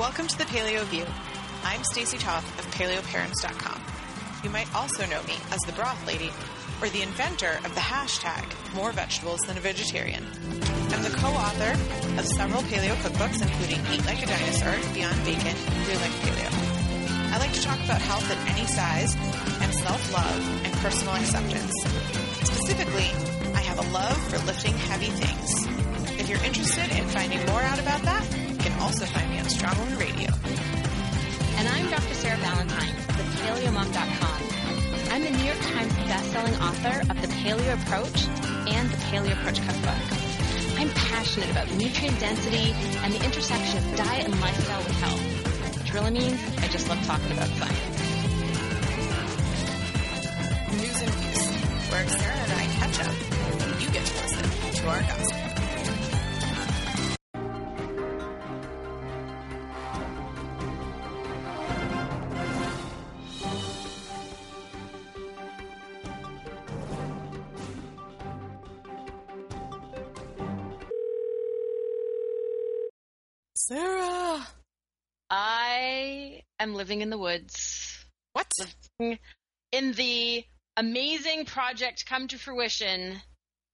Welcome to the Paleo View. I'm Stacy Toth of PaleoParents.com. You might also know me as the Broth Lady or the inventor of the hashtag More Vegetables Than a Vegetarian. I'm the co-author of several paleo cookbooks, including Eat Like a Dinosaur, Beyond Bacon, Do Like Paleo. I like to talk about health at any size and self-love and personal acceptance. Specifically, I have a love for lifting heavy things. If you're interested in finding more out about that, also find me on Strong Woman Radio. And I'm Dr. Sarah Ballantyne, the PaleoMom.com. I'm the New York Times bestselling author of The Paleo Approach and The Paleo Approach Cookbook. I'm passionate about nutrient density and the intersection of diet and lifestyle with health, which really means I just love talking about science. News and Views, where Sarah and I catch up and you get to listen to our gossip. Living in the woods. What? In the amazing project come to fruition.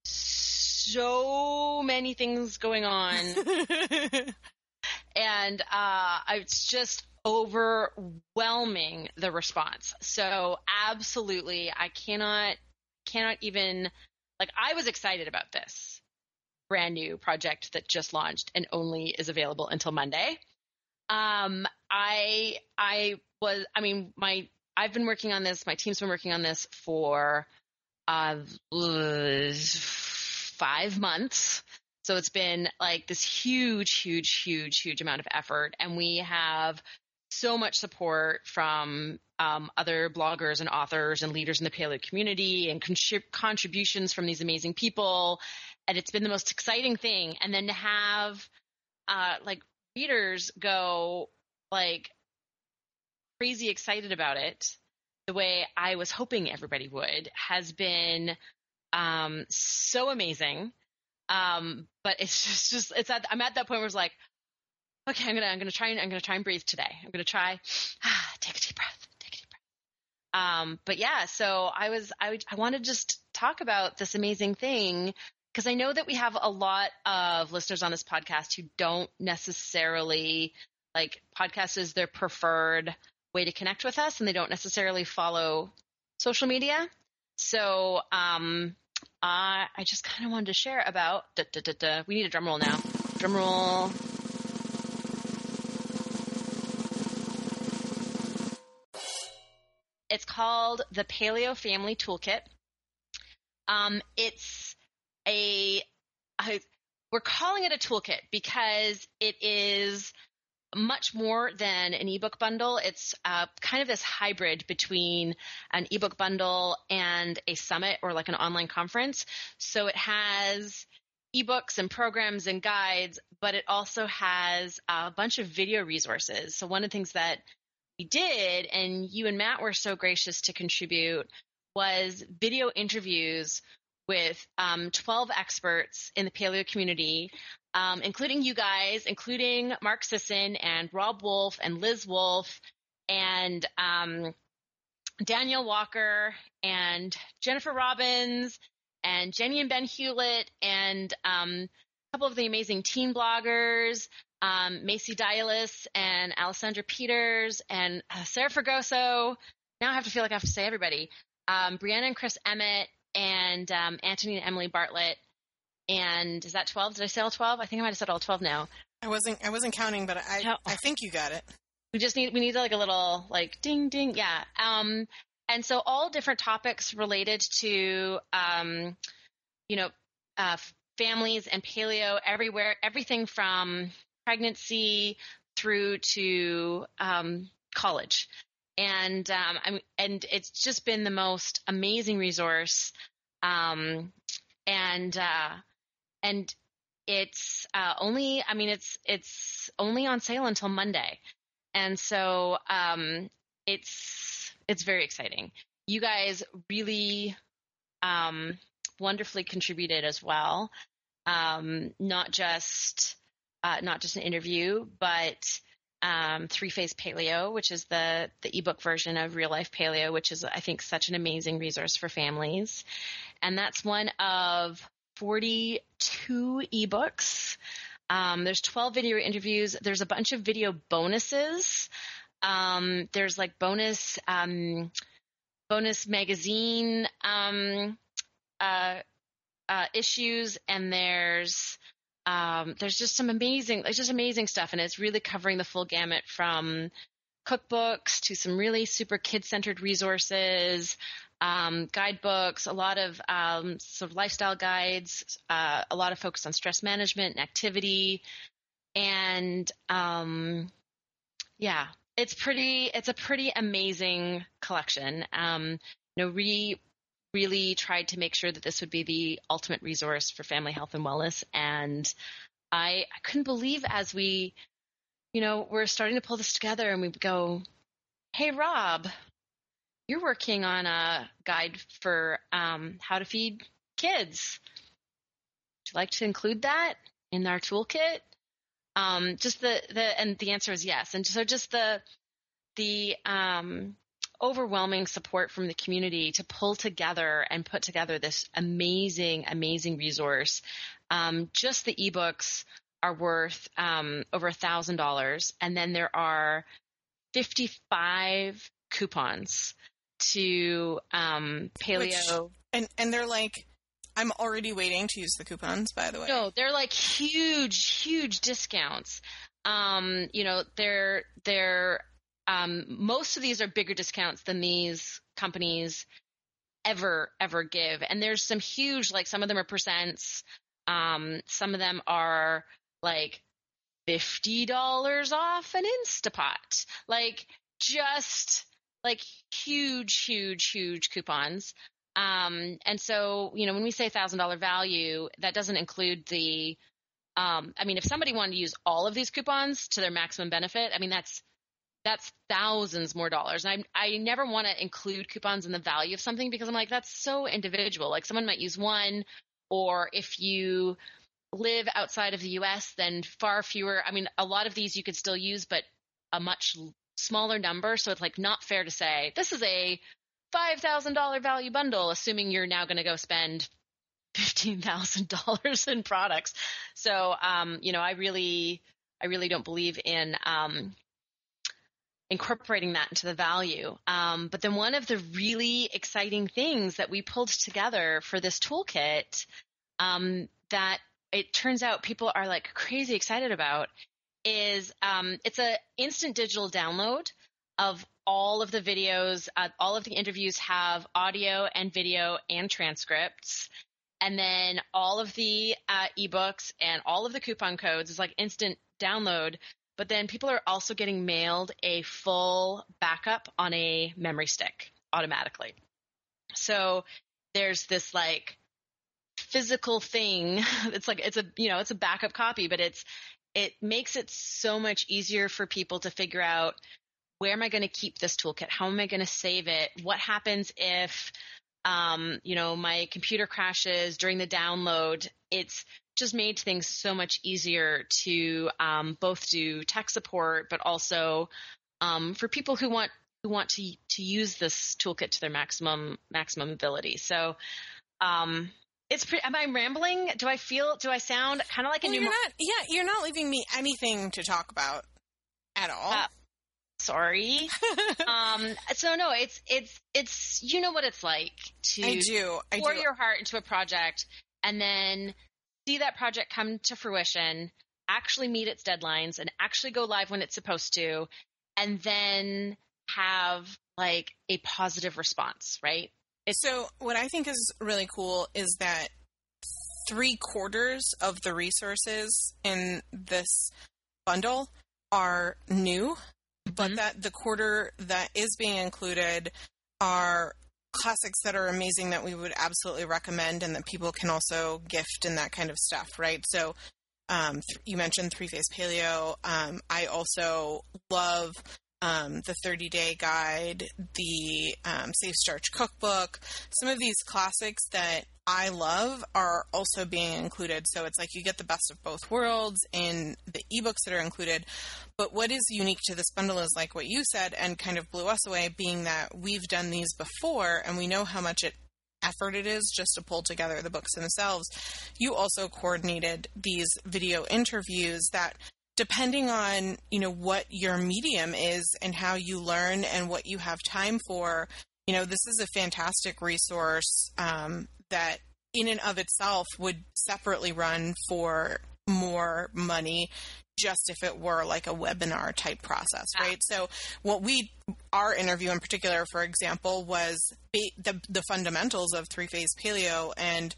So many things going on. and uh, it's just overwhelming the response. So absolutely, I cannot cannot even like I was excited about this brand new project that just launched and only is available until Monday. Um, I I was I mean my I've been working on this. My team's been working on this for uh, five months. So it's been like this huge, huge, huge, huge amount of effort, and we have so much support from um, other bloggers and authors and leaders in the paleo community and contrib- contributions from these amazing people and it's been the most exciting thing and then to have uh, like readers go like crazy excited about it the way i was hoping everybody would has been um, so amazing. Um, but it's just, just it's at, i'm at that point where it's like okay i'm gonna i'm gonna try and i'm gonna try and breathe today. I'm gonna try ah, take a deep breath take a deep breath. Um, but yeah so i was i, I want to just talk about this amazing thing because I know that we have a lot of listeners on this podcast who don't necessarily like podcast is their preferred way to connect with us and they don't necessarily follow social media. So um, I, I just kind of wanted to share about. Da, da, da, we need a drum roll now. Drum roll. It's called the Paleo Family Toolkit. Um, it's a, a we're calling it a toolkit because it is much more than an ebook bundle. It's uh, kind of this hybrid between an ebook bundle and a summit or like an online conference. So it has ebooks and programs and guides, but it also has a bunch of video resources. So one of the things that we did, and you and Matt were so gracious to contribute, was video interviews with um, 12 experts in the paleo community, um, including you guys, including Mark Sisson and Robb Wolf and Liz Wolfe and um, Danielle Walker and Jennifer Robins and Jenny and Ben Hewlett and um, a couple of the amazing teen bloggers, um, Macy Dialis and Alessandra Peters and uh, Sarah Fragoso. Now I have to feel like I have to say everybody. Um, Brianna and Chris Emmett and um, Anthony and Emily Bartlett. And is that 12? Did I say all 12? I think I might have said all 12 now. I wasn't I wasn't counting, but I No. I think you got it. We just need we need like a little like ding ding yeah. Um, and so all different topics related to um, you know uh, families and paleo everywhere, everything from pregnancy through to um, college. And um, I'm, and it's just been the most amazing resource. Um, and uh, and it's uh, only I mean it's it's only on sale until Monday, and so um, it's it's very exciting. You guys really um, wonderfully contributed as well, um, not just uh, not just an interview, but um, Three Phase Paleo, which is the the ebook version of Real Life Paleo, which is I think such an amazing resource for families, and that's one of 42 ebooks. Um, there's 12 video interviews. There's a bunch of video bonuses. Um, there's like bonus um, bonus magazine um, uh, uh, issues, and there's um, there's just some amazing, it's just amazing stuff, and it's really covering the full gamut from cookbooks to some really super kid-centered resources, um, guidebooks, a lot of um, sort of lifestyle guides, uh, a lot of focus on stress management and activity, and um, yeah, it's pretty. It's a pretty amazing collection. Um, you know, re really tried to make sure that this would be the ultimate resource for family health and wellness. And I, I couldn't believe as we, you know, we're starting to pull this together and we go, hey, Rob, you're working on a guide for um, how to feed kids. Would you like to include that in our toolkit? Um, just the, the, and the answer is yes. And so just the, the, um, overwhelming support from the community to pull together and put together this amazing, amazing resource. Um, just the ebooks are worth um, over a thousand dollars, and then there are fifty-five coupons to um, paleo, Which, and and they're like. I'm already waiting to use the coupons, by the way. No, they're like huge, huge discounts. Um, you know, they're they're um, most of these are bigger discounts than these companies ever ever give. And there's some huge like some of them are percents. Um, some of them are like $50 off an instapot. Like just like huge huge huge coupons. Um, and so you know when we say $1000 value that doesn't include the um, i mean if somebody wanted to use all of these coupons to their maximum benefit i mean that's that's thousands more dollars. And I, I never want to include coupons in the value of something because I'm like, that's so individual. Like someone might use one, or if you live outside of the US, then far fewer. I mean, a lot of these you could still use, but a much smaller number. So it's like not fair to say this is a $5,000 value bundle, assuming you're now going to go spend $15,000 in products. So, um, you know, I really, I really don't believe in, um, incorporating that into the value. Um, but then one of the really exciting things that we pulled together for this toolkit um, that it turns out people are like crazy excited about is um, it's a instant digital download of all of the videos. Uh, all of the interviews have audio and video and transcripts. And then all of the uh, ebooks and all of the coupon codes is like instant download but then people are also getting mailed a full backup on a memory stick automatically. So there's this like physical thing. It's like it's a you know it's a backup copy, but it's it makes it so much easier for people to figure out where am I going to keep this toolkit? How am I going to save it? What happens if um, you know my computer crashes during the download? It's just made things so much easier to um, both do tech support, but also um, for people who want who want to to use this toolkit to their maximum maximum ability. So. Um, it's pretty. Am I rambling? Do I feel? Do I sound kind of like well, a new? You're not. Yeah, you're not leaving me anything to talk about at all. Uh, sorry. um. So no, it's it's it's you know what it's like to I do. I pour do. your heart into a project and then see that project come to fruition, actually meet its deadlines, and actually go live when it's supposed to, and then have like a positive response, right? It's- so, what I think is really cool is that three quarters of the resources in this bundle are new, but mm-hmm. that the quarter that is being included are classics that are amazing that we would absolutely recommend and that people can also gift and that kind of stuff, right? So um, th- you mentioned Three Phase Paleo. Um, I also love um, the 30 Day Guide, the um, Safe Starch Cookbook. Some of these classics that I love are also being included. So it's like you get the best of both worlds in the ebooks that are included. But what is unique to this bundle is like what you said and kind of blew us away, being that we've done these before and we know how much it effort it is just to pull together the books themselves. You also coordinated these video interviews that depending on, you know, what your medium is and how you learn and what you have time for, you know, this is a fantastic resource um, that in and of itself would separately run for more money just if it were like a webinar type process, right? So what we our interview in particular, for example, was the the fundamentals of three phase paleo and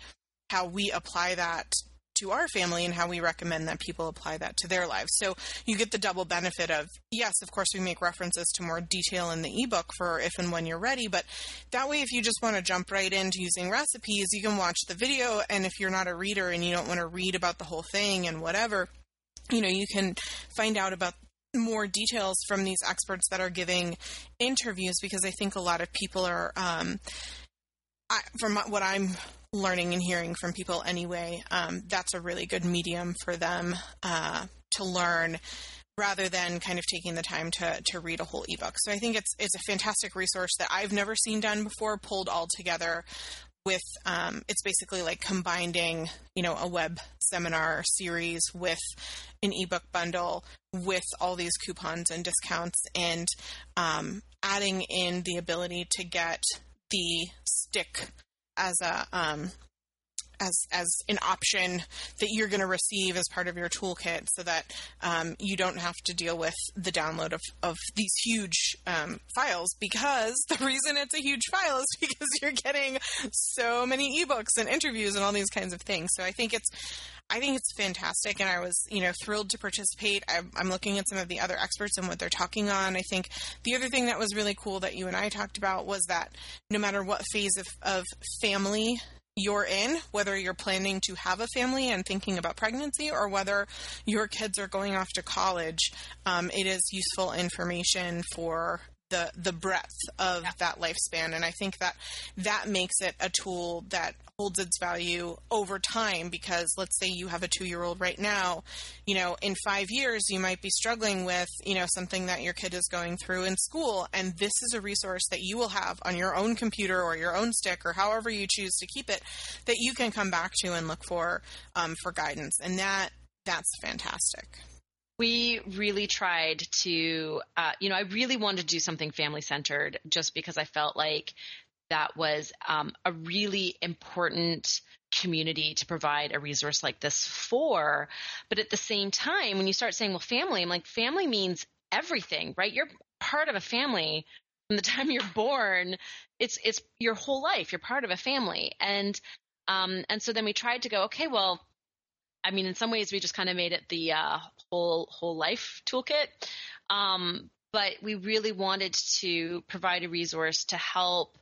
how we apply that to our family and how we recommend that people apply that to their lives. So you get the double benefit of yes, of course we make references to more detail in the ebook for if and when you're ready, but that way if you just want to jump right into using recipes, you can watch the video and if you're not a reader and you don't want to read about the whole thing and whatever, you know, you can find out about more details from these experts that are giving interviews because I think a lot of people are, um, I, from what I'm learning and hearing from people anyway, um, that's a really good medium for them uh, to learn rather than kind of taking the time to, to read a whole ebook. So I think it's it's a fantastic resource that I've never seen done before, pulled all together with um, it's basically like combining you know a web seminar series with an ebook bundle with all these coupons and discounts and um, adding in the ability to get the stick as a um, as as an option that you're going to receive as part of your toolkit, so that um, you don't have to deal with the download of of these huge um, files. Because the reason it's a huge file is because you're getting so many ebooks and interviews and all these kinds of things. So I think it's I think it's fantastic, and I was, you know, thrilled to participate. I'm, I'm, looking at some of the other experts and what they're talking on. I think the other thing that was really cool that you and I talked about was that no matter what phase of, of family you're in, whether you're planning to have a family and thinking about pregnancy or whether your kids are going off to college, um, it is useful information for the the breadth of yeah. that lifespan. And i think that that makes it a tool that holds its value over time because let's say you have a 2-year-old right now you know in 5 years you might be struggling with you know something that your kid is going through in school. And this is a resource that you will have on your own computer or your own stick or however you choose to keep it that you can come back to and look for um, for guidance. And that that's fantastic we really tried to, uh, you know, I really wanted to do something family centered just because I felt like that was um, a really important community to provide a resource like this for. But at the same time, when you start saying, well, family, I'm like, family means everything, right? You're part of a family from the time you're born. It's it's your whole life. You're part of a family, and um, and so then we tried to go, okay, well, I mean, in some ways, we just kind of made it the uh, whole whole life toolkit. Um, but we really wanted to provide a resource to help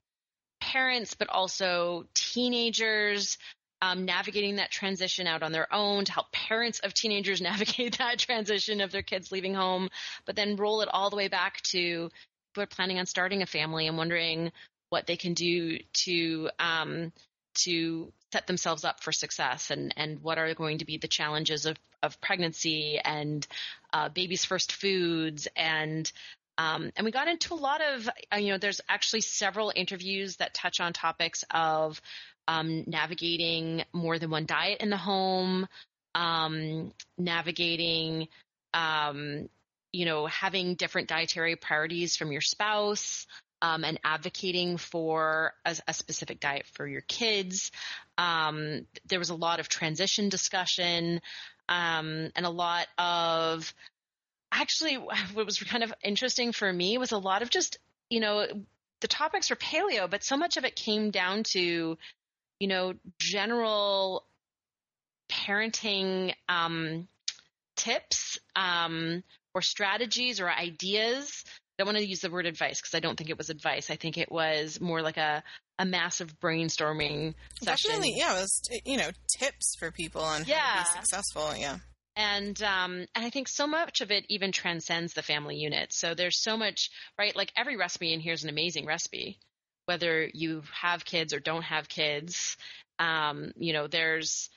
parents, but also teenagers um, navigating that transition out on their own, to help parents of teenagers navigate that transition of their kids leaving home, but then roll it all the way back to people are planning on starting a family and wondering what they can do to um, to set themselves up for success and, and what are going to be the challenges of, of pregnancy and uh, baby's first foods. And um, and we got into a lot of uh, you know there's actually several interviews that touch on topics of um, navigating more than one diet in the home um, navigating um, you know having different dietary priorities from your spouse um, and advocating for a, a, specific diet for your kids. Um, there was a lot of transition discussion um, and a lot of actually what was kind of interesting for me was a lot of just you know the topics were paleo, but so much of it came down to you know general parenting um, tips um, or strategies or ideas don't want to use the word advice because I don't think it was advice. I think it was more like a, a massive brainstorming session. Definitely, yeah. It was, you know, tips for people on yeah. how to be successful. Yeah. and um, and I think so much of it even transcends the family unit. So there's so much, right? Like every recipe in here is an amazing recipe, whether you have kids or don't have kids. Um, you know, there's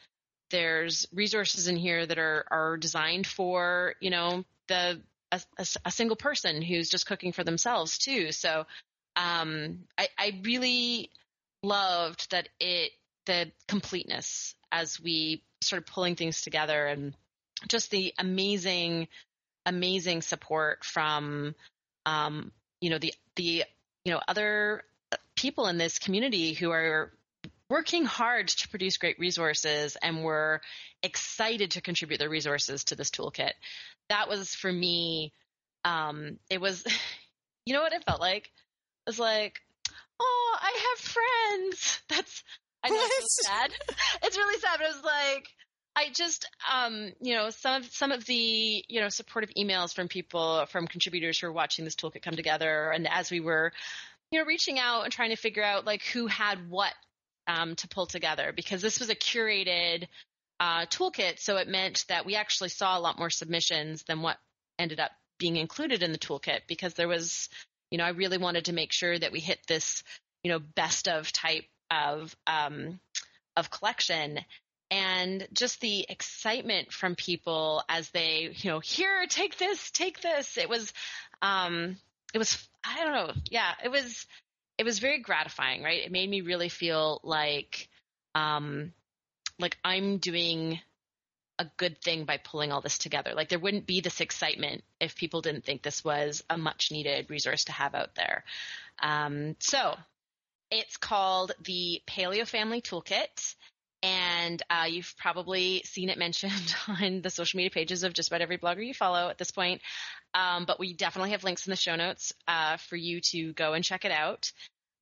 there's resources in here that are are designed for you know the a, a, a single person who's just cooking for themselves too. So um, I, I really loved that it the completeness as we started pulling things together and just the amazing amazing support from um, you know the the you know other people in this community who are working hard to produce great resources and were excited to contribute their resources to this toolkit. That was for me, um, it was, you know what it felt like? It was like, oh, I have friends. That's, I know it's so sad. It's really sad, but it was like, I just, um, you know, some of some of the, you know, supportive emails from people, from contributors who are watching this toolkit come together, and as we were, you know, reaching out and trying to figure out like who had what um, to pull together because this was a curated uh, toolkit. So it meant that we actually saw a lot more submissions than what ended up being included in the toolkit because there was, you know, I really wanted to make sure that we hit this, you know, best of type of um, of collection and just the excitement from people as they, you know, here, take this, take this. It was, um, it was, I don't know, yeah, it was it was very gratifying, right? It made me really feel like um like I'm doing a good thing by pulling all this together. Like there wouldn't be this excitement if people didn't think this was a much needed resource to have out there. Um, so it's called the Paleo Family Toolkit. And uh, you've probably seen it mentioned on the social media pages of just about every blogger you follow at this point. Um, but we definitely have links in the show notes uh, for you to go and check it out.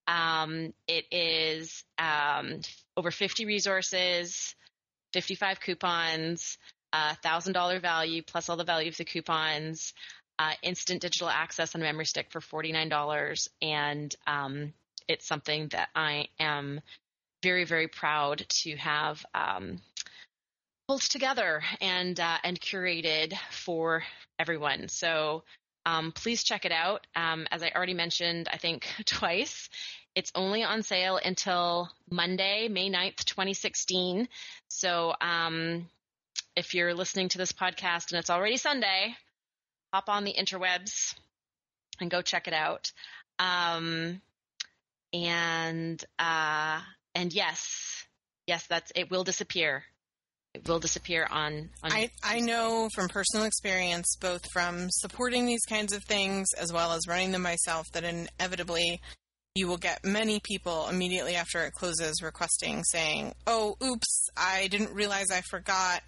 Um, it is um, over 50 resources, 55 coupons, $1,000 value plus all the value of the coupons, uh, instant digital access on a memory stick for $49, and um, it's something that I am very very proud to have um, pulled together and uh, and curated for everyone. So um, please check it out. Um, as I already mentioned, I think twice, it's only on sale until Monday, May 9th, 2016. So um, if you're listening to this podcast and it's already Sunday, hop on the interwebs and go check it out. Um, and uh, and yes, yes, that's it. Will disappear. It will disappear on, on I, I know from personal experience both from supporting these kinds of things as well as running them myself that inevitably you will get many people immediately after it closes requesting saying oh oops i didn't realize i forgot.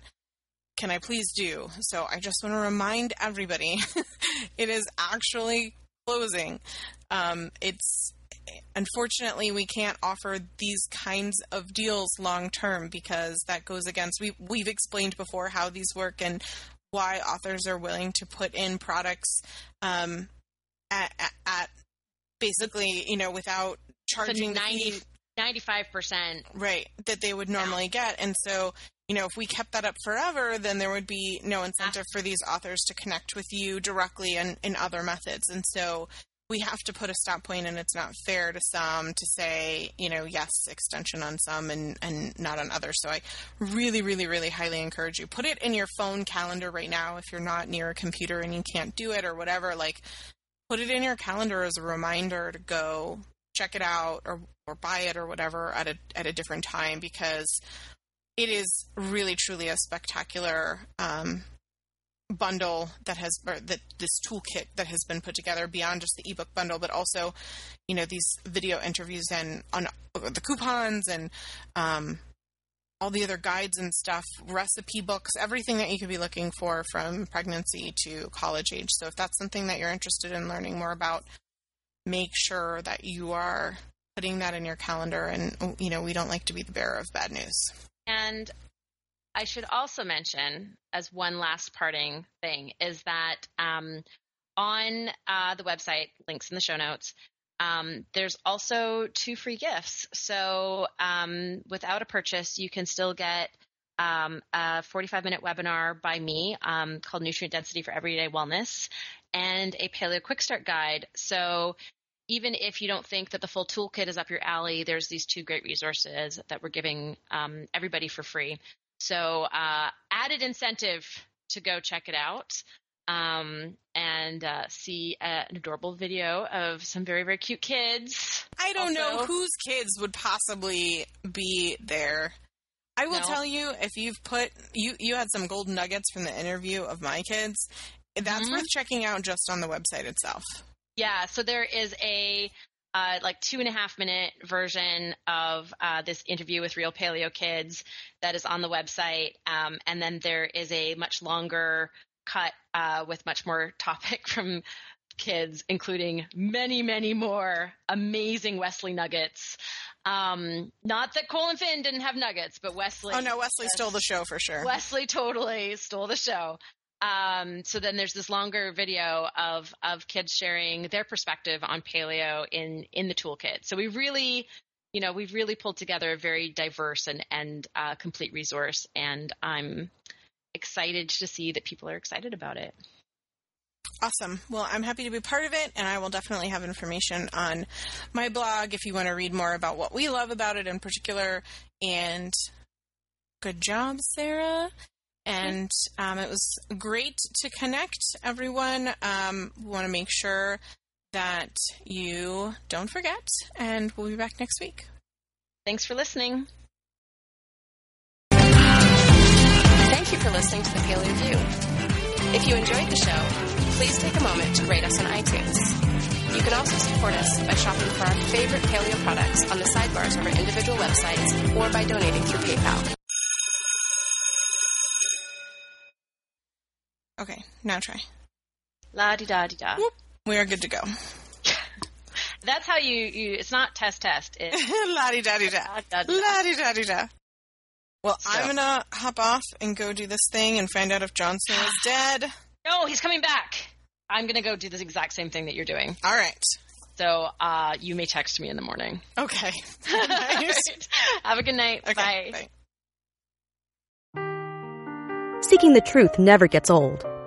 Can i please do? So i just want to remind everybody it is actually closing. Um, it's unfortunately we can't offer these kinds of deals long term because that goes against we we've explained before how these work and why authors are willing to put in products um, at, at, at, basically you know without charging so 90, 95% right that they would normally yeah. get. And so you know if we kept that up forever then there would be no incentive for these authors to connect with you directly and in other methods. And so we have to put a stop point and it's not fair to some to say you know yes extension on some and and not on others. So i really really really highly encourage you put it in your phone calendar right now if you're not near a computer and you can't do it or whatever. Like put it in your calendar as a reminder to go check it out or or buy it or whatever at a at a different time because it is really truly a spectacular um, bundle that has or that this toolkit that has been put together beyond just the ebook bundle but also you know these video interviews and on the coupons and um, all the other guides and stuff recipe books everything that you could be looking for from pregnancy to college age. So if that's something that you're interested in learning more about make sure that you are putting that in your calendar and you know we don't like to be the bearer of bad news. And I should also mention, as one last parting thing, is that um, on uh, the website, links in the show notes, um, there's also two free gifts. So um, without a purchase, you can still get um, a 45 minute webinar by me um, called Nutrient Density for Everyday Wellness and a Paleo Quick Start Guide. So even if you don't think that the full toolkit is up your alley, there's these two great resources that we're giving um, everybody for free. So uh, added incentive to go check it out um, and uh, see uh, an adorable video of some very very cute kids. I don't also. know whose kids would possibly be there. I will no. tell you if you've put you you had some golden nuggets from the interview of my kids. That's mm-hmm. worth checking out just on the website itself. Yeah, so there is a uh, like two and a half minute version of uh, this interview with real paleo kids that is on the website, um, and then there is a much longer cut uh, with much more topic from kids, including many, many more amazing Wesley nuggets. Um, not that Cole and Finn didn't have nuggets, but Wesley. Oh no, Wesley stole the show for sure. Wesley totally stole the show. Um, so then there's this longer video of of kids sharing their perspective on paleo in in the toolkit. So we really, you know, we've really pulled together a very diverse and and uh, complete resource, and I'm excited to see that people are excited about it. Awesome. Well, I'm happy to be part of it, and I will definitely have information on my blog if you want to read more about what we love about it in particular. And good job, Sarah. And um, it was great to connect everyone. Um, we want to make sure that you don't forget, and we'll be back next week. Thanks for listening. Thank you for listening to the Paleo View. If you enjoyed the show, please take a moment to rate us on iTunes. You can also support us by shopping for our favorite paleo products on the sidebars of our individual websites or by donating through PayPal. Okay, now try. La di da di da. We are good to go. That's how you, you it's not test test. It's la di da di da. La di da di da. Well, so. I'm gonna hop off and go do this thing and find out if Johnson is dead. No, he's coming back. I'm gonna go do this exact same thing that you're doing. All right. So uh, you may text me in the morning. Okay. right. Have a good night. Okay, bye. bye. Seeking the truth never gets old.